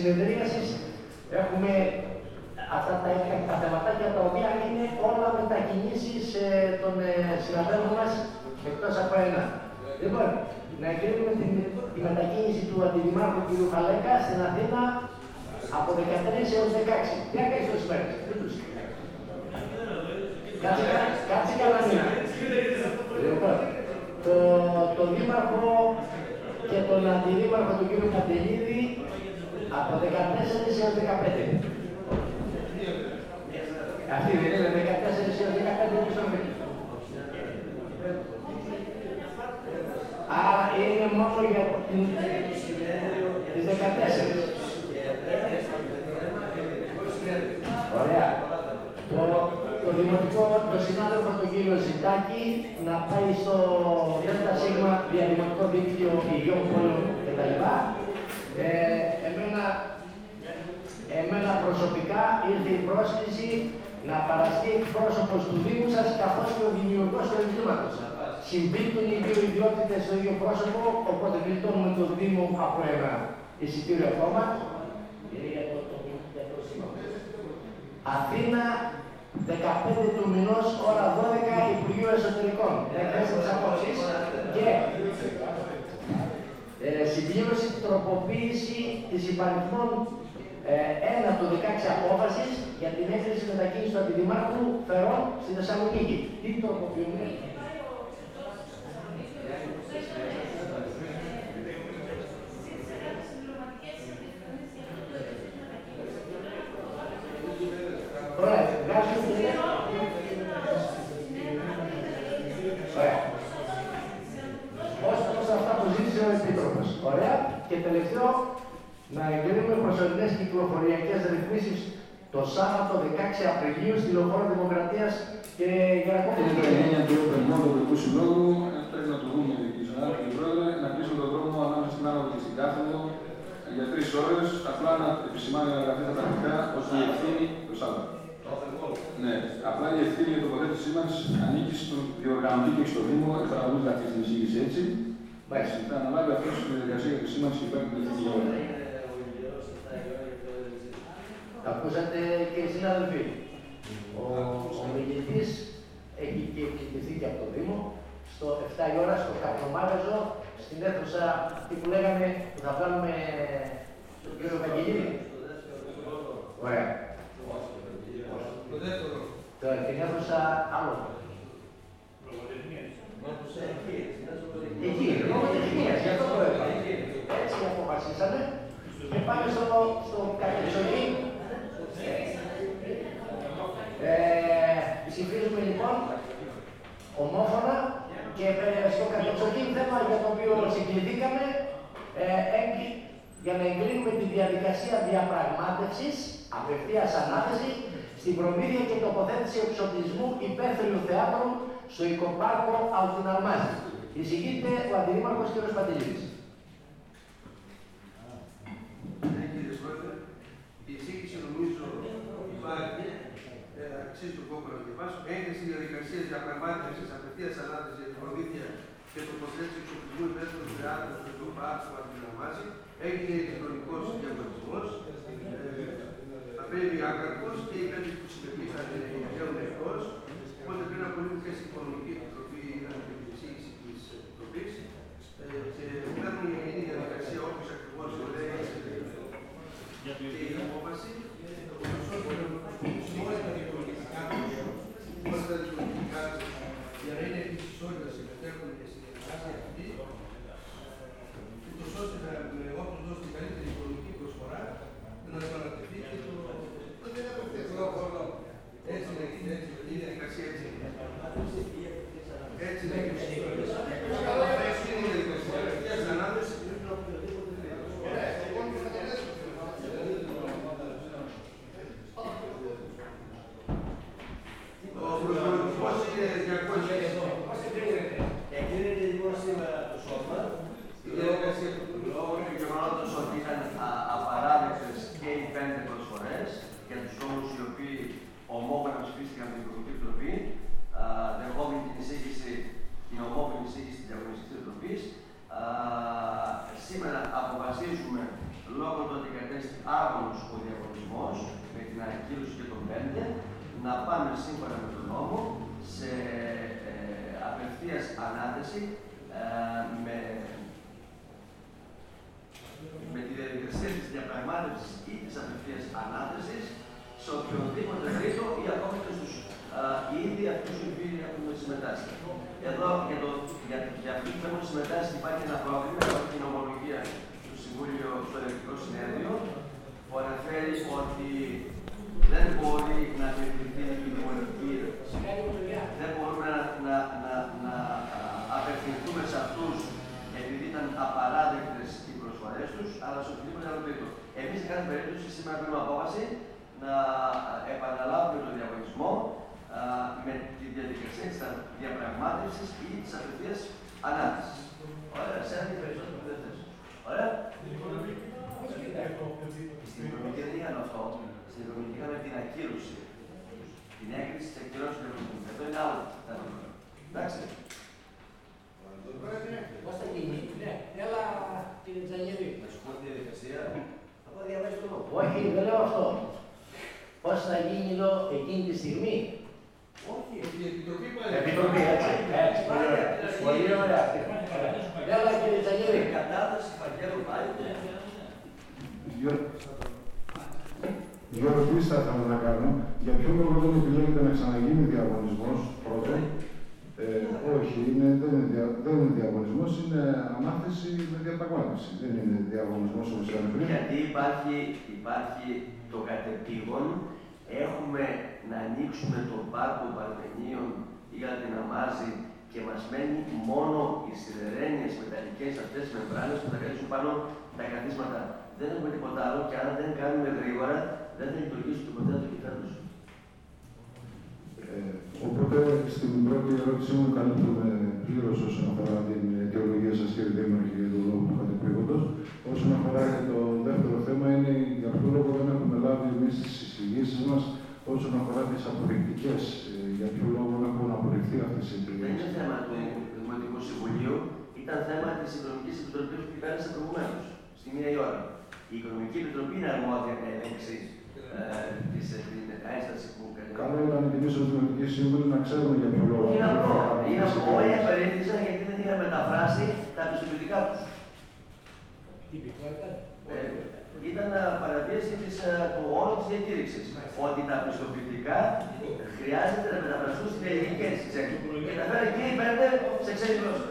συνεδρίασης έχουμε αυτά τα έκτακτα θεματάκια τα οποία είναι όλα μετακινήσεις ε, των ε, συναδέλφων μας εκτός από ένα. Λοιπόν, να εγκρίνουμε τη, τη μετακίνηση του αντιδημάρχου κ. Χαλέκα στην Αθήνα από 13 έως 16. Για κάνεις τόσες μέρες; Κάτσε, κάτσε καλά μήνα. Λοιπόν, το, το δήμαρχο και τον αντιδήμαρχο του κ. Καντελίδη από 14 έως 15. Αυτή δεν είναι 14 έως 15 πίσω Άρα είναι μόνο για τις 14. Ωραία. Το, το δημοτικό, το συνάδελφο τον κύριο Ζητάκη να πάει στο ΔΣ διαδημοτικό δίκτυο υγιών πόλεων κτλ. Ε, εμένα, εμένα προσωπικά ήρθε η πρόσκληση να παραστεί εκπρόσωπος του Δήμου σας καθώς και ο δημιουργός του εγκλήματος. Συμπίπτουν οι δύο ιδιότητες στο ίδιο πρόσωπο, οπότε γλιτώνουμε το Δήμο από ένα εισιτήριο ακόμα. Αθήνα 15 του μηνός, ώρα 12, Υπουργείο Εσωτερικών. Έχετε τις απόψεις και ε, συμπλήρωση, τροποποίηση της υπαριθμών ε, ένα του 16 απόφασης για την έκθεση μετακίνησης του Αντιδημάρχου Φερών στη Θεσσαλονίκη. Τι τροποποιούμε; Ωραία, βγάζουμε την Ωραία. Όσο αυτά που ζήτησε ο Επίτροπος. Ωραία. Και τελευταίο, να εγκρίνουμε προσωρινές κυκλοφοριακές ρυθμίσεις το Σάββατο 16 Απριλίου στη Λοφόρο Δημοκρατίας και Γερακόπουλο. Είναι το ενία του Open Mall του Ευρωπαϊκού Συλλόγου. Πρέπει να το δούμε, κύριε Συνάδελφε, Πρόεδρε, να κλείσουμε τον δρόμο ανάμεσα στην Άνοδο και στην Κάθοδο για τρεις ώρες. Απλά να επισημάνει να γραφεί τα πρακτικά ως διευθύνη το Σάββατο. Ναι, απλά η ευθύνη για τοποθέτησή μας ανήκει στον διοργανωτή και στο Δήμο, εφαρμόζοντα αυτή την εισήγηση έτσι. Μάλιστα, θα αναλάβει αυτό τη διαδικασία επισήμανση και υπάρχει την ευθύνη για όλα. Ακούσατε και οι συνάδελφοι. Ο, ο μιλητής έχει και επιτεθεί και από το Δήμο στο 7 η ώρα στο Καπνομάγαζο, στην αίθουσα αυτή που λέγαμε που θα βγάλουμε τον κύριο Βαγγελίδη. Ωραία. Το δεύτερο. Το, την αίθουσα άλλο. Εκεί, λόγω τεχνίας, γι' αυτό το είπα. Έτσι αποφασίσαμε και πάμε στο, στο κατεξοχή. Ε, ψηφίζουμε λοιπόν ομόφωνα και ε, στο κατεξοχήν θέμα για το οποίο συγκληθήκαμε ε, για να εγκρίνουμε τη διαδικασία διαπραγμάτευσης, απευθείας ανάθεση, στην προμήθεια και τοποθέτηση εξοπλισμού υπαίθριου θεάτρου στο οικοπάρκο Αλτιναρμάζη. Εισηγείται ο Αντιδήμαρχος κ. Παντελίδης. Ναι, κύριε Πρόεδρε, η εισήγηση νομίζω υπάρχει, ε, αξίζει τον κόπο να διαβάσω. Έγκριση διαδικασία διαπραγμάτευσης απευθείας ανάθεση για την προμήθεια και τοποθέτηση εξοπλισμού υπαίθριου θεάτρου στο οικοπάρκο Αλτιναρμάζη. Έγινε ηλεκτρονικό διαγωνισμός. Ε, θα πρέπει άκακο και οι πέντε που συμμετείχαν βγαίνουν εκτό. Οπότε πριν από λίγο και στην Οικονομική Επιτροπή είδαμε την εισήγηση της Επιτροπής. Ε, και κάνουμε η ενή διαδικασία όπως ακριβώς λέει και η απόφαση. Όλα τα διπλωματικά όλα τα διπλωματικά για να είναι επίση όλοι να συμμετέχουν στη διαδικασία αυτή. Ούτω ώστε να όπω δώσει την καλύτερη οικονομική προσφορά να ανατεθεί και το. Έτσι λέγεται, έτσι η διαδικασία έτσι είναι. Έτσι λέγεται. Έτσι είναι η διαδικασία. Απευθείας ανάθεση. Ο προϋπολογισμός είναι 200. Εγκρίνεται λοιπόν σήμερα το σώμα. Η διαδικασία Λόγω του γεγονότο ότι ήταν απαράδεκτε και οι πέντε προσφορέ για του όρου οι οποίοι ομόφωνα ψηφίστηκαν από την Υπουργική Επιτροπή, δεχόμενη την εισήγηση, την ομόφωνη εισήγηση τη Διαγωνιστική Επιτροπή, σήμερα αποφασίζουμε λόγω του ότι κατέστη γάμους ο διαγωνισμός με την ανακοίνωση και τον 5 να πάμε σύμφωνα με τον νόμο σε ε, απευθείας ανάθεση ε, με, με τη διαδικασία της διαπραγμάτευσης ή της απευθείας ανάθεσης σε οποιοδήποτε τρίτο ή ακόμη και στους ήδη αυτούς οι οποίοι έχουν συμμετάσχει. Εδώ για, το, για, για αυτούς που έχουν συμμετάσχει υπάρχει ένα πρόβλημα, από την ομολογία του Συμβούλιο στο Ελεκτρικό Συνέδριο, που αναφέρει ότι δεν μπορεί να διευθυνθεί η δημοτική. Δεν μπορούμε να, να, να, να απευθυνθούμε σε αυτού επειδή ήταν απαράδεκτε οι προσφορέ του, αλλά σε οποιοδήποτε άλλο τρίτο. Εμεί, σε κάθε περίπτωση, σήμερα παίρνουμε απόφαση να επαναλάβουμε τον διαγωνισμό με τη διαδικασία τη διαπραγμάτευση ή τη απευθεία ανάπτυξη. Ωραία, σε ένα περισσότερο που δεν θες. Ωραία. Στην οικονομική δεν είχαν αυτό. Στην οικονομική είχαμε την ακύρωση. Την έγκριση της ακύρωση του οικονομικού. Αυτό είναι άλλο Εντάξει. Πώς θα γίνει, ναι, έλα κύριε Τζαγερή. Να σου πω τη διαδικασία. Θα πω διαβάσει το λόγο. Όχι, δεν λέω αυτό. Πώς θα γίνει εδώ εκείνη τη στιγμή; Όχι, η Επιτροπή πάει. Επιτροπή, έτσι. Έτσι, πολύ ωραία. Πολύ ωραία. Έλα κύριε Τζαγερή. Η κατάσταση φαγγέλου πάει. Δύο ερωτήσει θα ήθελα να κάνω; Για ποιο λόγο δεν επιλέγεται να ξαναγίνει διαγωνισμός πρώτον. Ε, όχι, είναι, δεν είναι, δια, δεν είναι διαγωνισμός, είναι ανάθεση με διαπραγμάτευση. Δεν είναι διαγωνισμός όπως είπαμε πριν. Γιατί υπάρχει, υπάρχει το κατεπήγον, έχουμε να ανοίξουμε τον πάρκο Παρμενίων ή για την Αμάζη και μας μένει μόνο οι σιδερένιες μεταλλικές αυτές τις μεμβράνες που θα καλύψουν πάνω τα καθίσματα. Δεν έχουμε τίποτα άλλο και αν δεν κάνουμε γρήγορα δεν θα λειτουργήσει το ποτέ το κεφάλαιο. Ε, οπότε στην πρώτη ερώτησή μου καλύπτουμε πλήρως όσον αφορά την αιτιολογία σας, κύριε Δήμαρχε, για τον λόγο του κατεπήγοντο. Όσον αφορά και το δεύτερο θέμα, είναι για ποιο λόγο δεν έχουμε λάβει εμείς τις εισηγήσεις μας όσον αφορά τις απορριπτικέ. Ε, για ποιο λόγο δεν έχουν απορριφθεί αυτές οι Δεν εταιρείε. είναι θέμα του Δημοτικού Συμβουλίου, ήταν θέμα της Οικονομικής Επιτροπής που κυβέρνησε προηγουμένως, στη μία η ώρα. Η Οικονομική Επιτροπή είναι αρμόδια να ελέγξει ε, της, ε, την ένσταση που κάνει. Καλό ήταν και εμεί ω Δημοτικοί Σύμβουλοι να ξέρουμε για ποιο λόγο. Είναι αυτό. Είναι αυτό. Όλοι Όλοι απερίφθησαν γιατί δεν είχαν μεταφράσει τα πιστοποιητικά του. Ήταν ε, παραβίαση της, ε, του όρου τη διακήρυξη. Ότι τα πιστοποιητικά χρειάζεται να μεταφραστούν στην ελληνική έτσι. Και τα φέρει και οι πέντε σε ξένη γλώσσα.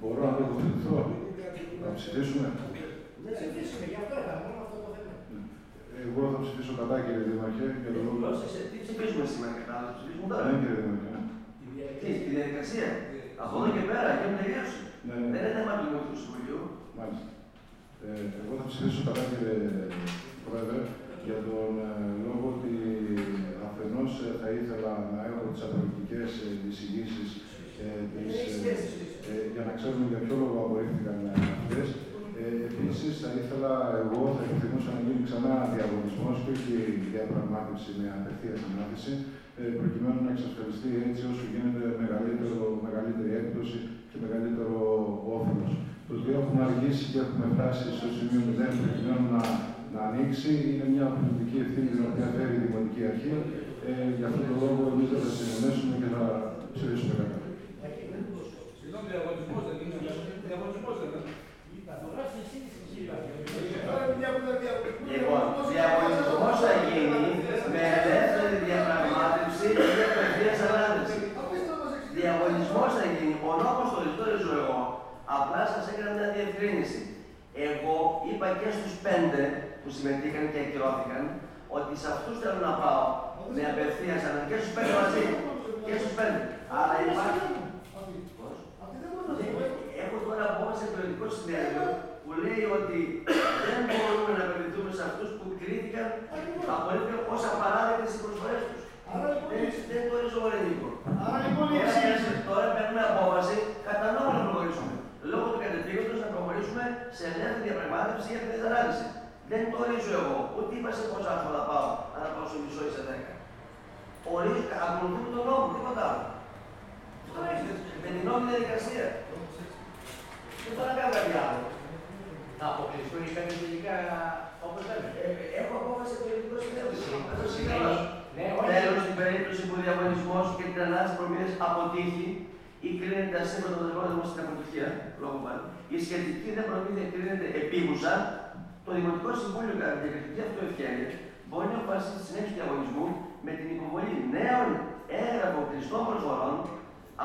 Μπορώ να το τοποθετηθώ. Να ψηφίσουμε. Δεν ψηφίσουμε, γι' αυτό ήταν μόνο αυτό το θέμα. Εγώ θα ψηφίσω κατά, κύριε Δήμαρχε, για τον λόγο. Γλώσσες, ε, Τι ψηφίζουμε σήμερα κατά άλλο, ψηφίζουμε τώρα; Ναι, κύριε Δήμαρχε. ναι. Τι, τη διαδικασία; Από εδώ και πέρα, και τελείωσε. Ναι, ναι. Δεν είναι θέμα του Δημοτικού Συμβουλίου. Μάλιστα. Ε, εγώ θα ψηφίσω κατά, κύριε Πρόεδρε, για τον ε, λόγο ότι αφενός ε, θα ήθελα να έχω τις απολυτικές εισηγήσεις ε, της, ε, ε, για να ξέρουμε για ποιο λόγο απορρίφθηκαν ε, αυτές. Ε, επίσης, θα ήθελα, εγώ θα επιθυμούσα να γίνει ξανά διαγωνισμός και όχι διαπραγμάτευση με απευθείας ανάθεση, ε, προκειμένου να εξασφαλιστεί έτσι όσο γίνεται μεγαλύτερο, μεγαλύτερη έκπτωση και μεγαλύτερο όφελος. Το ότι έχουμε αργήσει και έχουμε φτάσει στο σημείο 0 προκειμένου να, να ανοίξει είναι μια πολιτική ευθύνη την οποία φέρει η Δημοτική Αρχή. Ε, για αυτόν τον λόγο εμεί δεν θα συνενέσουμε και θα ψηφίσουμε κατά. Συγγνώμη, διαγωνισμός δεν είναι. Διαγωνισμός δεν είναι. Λοιπόν, διαγωνισμό θα γίνει με ελεύθερη διαπραγμάτευση και απευθεία ανάθεση. Διαγωνισμό θα γίνει. Ο νόμο το ρητόριζω εγώ. Απλά σας έκανα μια διευκρίνηση. Εγώ είπα και στους πέντε που συμμετείχαν και ακυρώθηκαν ότι σε αυτούς θέλω να πάω με απευθείας ανάθεση και στους πέντε μαζί. Και στους πέντε. Άρα υπάρχει. Πώς; Έχω τώρα απόφαση στο ελληνικό συνέδριο που λέει ότι δεν μπορούμε να απευθυνθούμε σε αυτούς που κρίθηκαν, απολύτως ως απαράδεκτες οι προσφορές τους. Δεν, δεν το ορίζω εγώ, Νίκο. Τώρα, τώρα παίρνουμε απόφαση Δεν το ορίζω εγώ. Ούτε είπα σε πόσα άτομα θα πάω, αν θα πάω σε μισό ή σε δέκα. Ορίζω, ακολουθούμε τον νόμο, τίποτα άλλο. Αυτό είναι Με την νόμη διαδικασία. Δεν μπορεί να κάνω κάτι άλλο. Να αποκλειστούν ή κάτι τελικά όπως λέμε. Ε, έχω απόφαση του ελληνικού συνέδριου. Τέλος, στην περίπτωση που ο διαγωνισμός και την ανάλυση προμήθειας αποτύχει ή κρίνεται ασύμβατο το δεδομένο στην αποτυχία, λόγω πάνω. η σχετική δεν προμήθεια κρίνεται επίγουσα το Δημοτικό Συμβούλιο κατά τη διακριτική αυτού ευκαιρία μπορεί να αποφασίσει τη συνέχιση του διαγωνισμού με την υποβολή νέων έγγραφων κλειστών προσφορών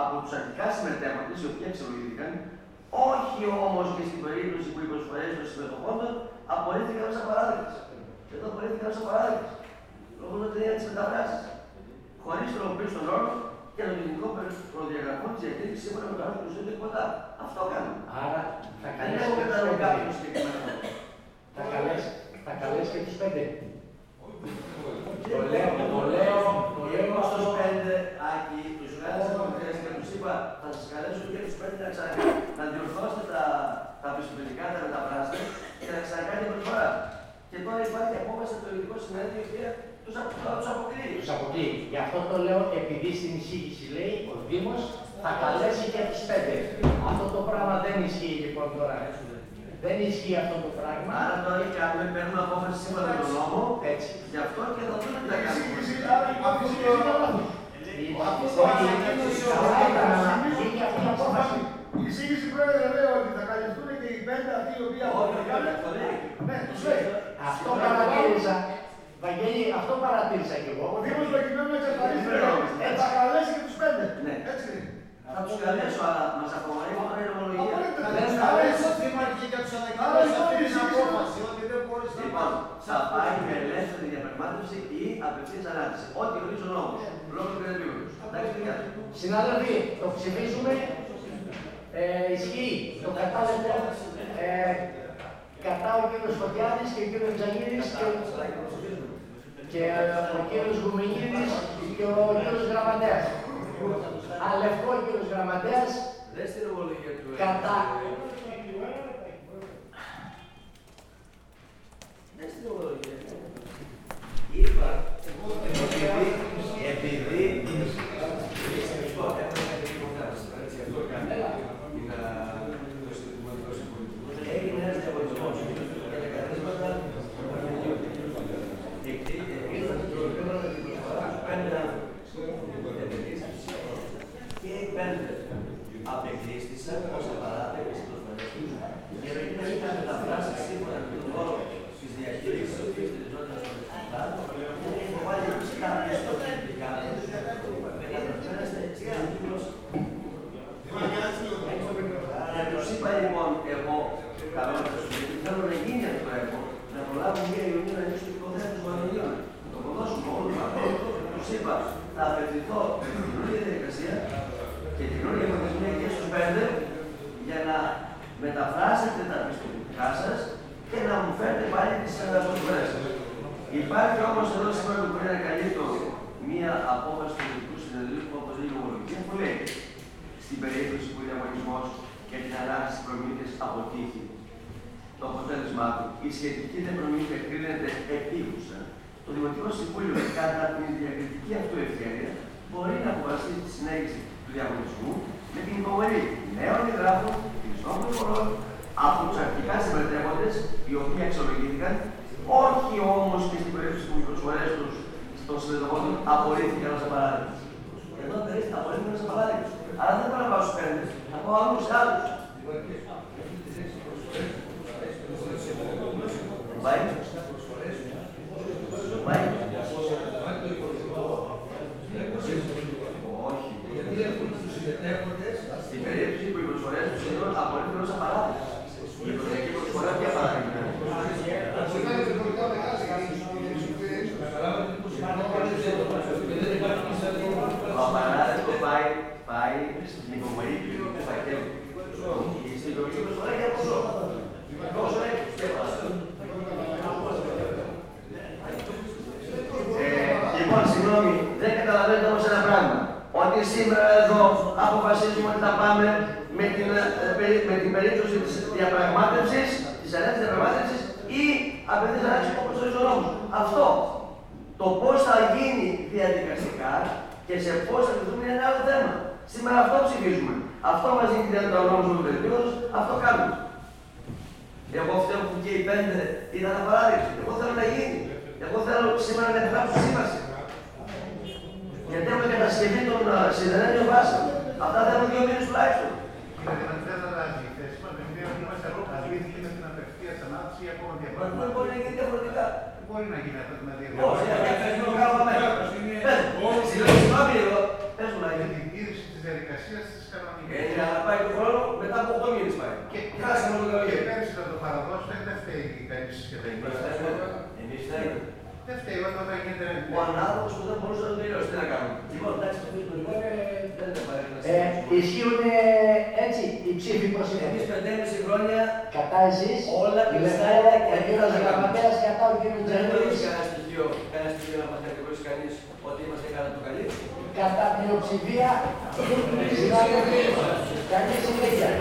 από τους αρχικά συμμετέχοντες, οι οποίοι αξιολογήθηκαν, όχι όμως και στην περίπτωση που οι προσφορές των συμμετοχόντων απορρίφθηκαν ως απαράδεκτες. Και εδώ απορρίφθηκαν ως απαράδεκτες. Λόγω του ότι τι μεταφράσει. Χωρίς τροποποίηση των όρων και των γενικών προδιαγραφών της διακριτική σύμφωνα με το άρθρο του τίποτα. Αυτό κάνουμε. Άρα θα Δεν καλέσει έχω και τους καταλάβει πέντε. κάποιο 25. Το λέω, το λέω, το λέω στους πέντε, Άκη, τους βγάλες νομικές και τους είπα, θα σα καλέσω και τους πέντε να ξανά, να διορθώσετε τα, τα πιστοποιητικά, τα μεταφράσετε και να ξανακάνετε προσφορά. Και τώρα υπάρχει απόφαση το ελληνικό συνέδριο η οποία τους αποκλείει. Τους αποκλείει. Γι' αυτό το λέω επειδή στην εισήγηση λέει ο Δήμος θα καλέσει και τις πέντε. Αυτό το πράγμα δεν ισχύει λοιπόν τώρα. Δεν ισχύει αυτό το πράγμα. Άρα κάνουμε, παίρνουμε απόφαση σύμφωνα με τον νόμο, Έτσι. γι' αυτό και θα δούμε τι θα κάνουμε. Καλά ήταν, αλλά βγήκε αυτή η απόφαση. Η εισήγηση πρόεδρε λέει ότι θα καλυφθούν και οι πέντε αυτοί οι οποίοι Όχι, αποφύγανε. το λέει. Ναι, τους λέει. Αυτό παρατήρησα. Βαγγέλη, αυτό παρατήρησα κι εγώ. Ο Δήμος προκειμένου να εξασφαλίσει Ναι, ε, θα καλέσει και τους πέντε. Ναι. Έτσι είναι. Θα τους καλέσω, αλλά μας απομονεί μόνο η νομολογία. Απολύτως. Δεν θα θα καλέσει. Άρα λοιπόν η απόφαση ότι δεν μπορείς να Λοιπόν, θα πάει με ελεύθερη διαπραγμάτευση ή απευθείας ανάρτηση. Ό,τι ορίζει ο νόμος. Λόγω του κατεπίγοντος. Εντάξει, παιδιά. Συνάδελφοι, το ψηφίζουμε. Ε, ισχύει. Το κατάλαβε ε, κατά ο κύριος Φωτιάδης και ο κύριος Τζανίδης και, και ε, ο κύριος Γουμενίδης και ο κύριος Γραμματέας. Αλευκό ο κύριος Γραμματέας Δεν στην ομολογία του. κατά. Δεν στην ομολογία. Είπα, επειδή, επειδή, η σχετική δε προμήθεια κρίνεται επίγουσα. Το Δημοτικό Συμβούλιο, κατά την διακριτική αυτού ευκαιρία, μπορεί να αποφασίσει τη συνέχιση του διαγωνισμού με την υποβολή νέων εγγράφων κλειστών προφορών από τους αρχικά συμμετέχοντες, οι οποίοι αξιολογήθηκαν, όχι όμως και στην περίπτωση που οι προσφορές τους των συμμετοχόντων απορρίφθηκαν ως απαράδεκτες. Εδώ περίπτωση απορρίφθηκαν ως απαράδεκτες. Άρα δεν μπορώ να πάω στους πέντε, θα πάω άλλους σε άλλους. Πάει. Πάει. Όχι. Γιατί έχουν τους συμμετέχοντες Στην περίπτωση που οι προσφορές του συνήθως απορρίφθηκαν ως απαράδεκτες. Η προσωπική προσφορά ποια παράδειγμα. καταλάβατε πως δεν υπάρχει Το απαράδεκτο πάει, πάει στην υπομονή του του φακέλου. Στην προσωπική προσφορά για ποσό. Πόσο έχει. Ε, Λοιπόν, συγγνώμη, δεν καταλαβαίνετε όμως ένα πράγμα. Ότι σήμερα εδώ αποφασίζουμε ότι θα πάμε με την, ε, περί- με την περίπτωση της διαπραγμάτευσης, της ελεύθερης διαπραγμάτευσης ή απαιτής ανάγκης όπως ορίζει ο νόμος. Αυτό. Το πώς θα γίνει διαδικαστικά και σε πώς θα λυθούν είναι ένα άλλο θέμα. Σήμερα αυτό ψηφίζουμε. Αυτό μας δίνει ιδιαίτερα ο νόμος του Βελγίου, αυτό κάνουμε. Εγώ φταίω που και οι πέντε ήταν απαράδεκτοι. Εγώ θέλω να γίνει. Εγώ θέλω σήμερα να γράψω σύμβαση. Γιατί έχουμε κατασκευή των ε, σιδερένιων βάσεων. Αυτά θα έχουν δύο μήνες τουλάχιστον. Είναι δεν αλλάζει η θέση μας, δεν είναι ότι είμαστε αλήθηκε με την απευθείας ανάπτυξη ή ακόμα Μα δεν διαπραγμάτευση. μπορεί να γίνει διαφορετικά. Δεν μπορεί να γίνει αυτό δηλαδή. Όχι, δεν το κάνουμε αμέσω. Συγγνώμη λίγο, πες μου να Για γίνει. την τήρηση της διαδικασίας της κανονικής. Έτσι, να πάει του χρόνου, μετά από 8 μήνες πάει. Και, Χάσαμε το και καλοκαίρι. πέρυσι να το παραδώσω, δεν φταίει κανείς και τα Εμείς υπόλοιπα. θέλουμε. Εμείς θέλουμε. Δεν φταίει όταν θα γίνεται Ο ανάδοχος που δεν μπορούσε να το τελειώσει, τι να κάνουμε. Λοιπόν, εντάξει, το φίλο λοιπόν δεν είναι παρέμβαση. Ε, ισχύουν ε, έτσι οι ψήφοι προς Εμείς εμείς. 5,5 χρόνια Κατά εσείς, Όλα η κρυστάλλια Λευκό, και ο κύριος αντίθετα. Γραμματέας κατά ο κύριος δεν έχουμε Τζανίδης, κανένα στοιχείο, κανένα στοιχείο να μας κατηγορήσει κανείς ότι είμαστε κατά το καλή. κατά πλειοψηφία, συνάδελφοι, καλή συνέχεια.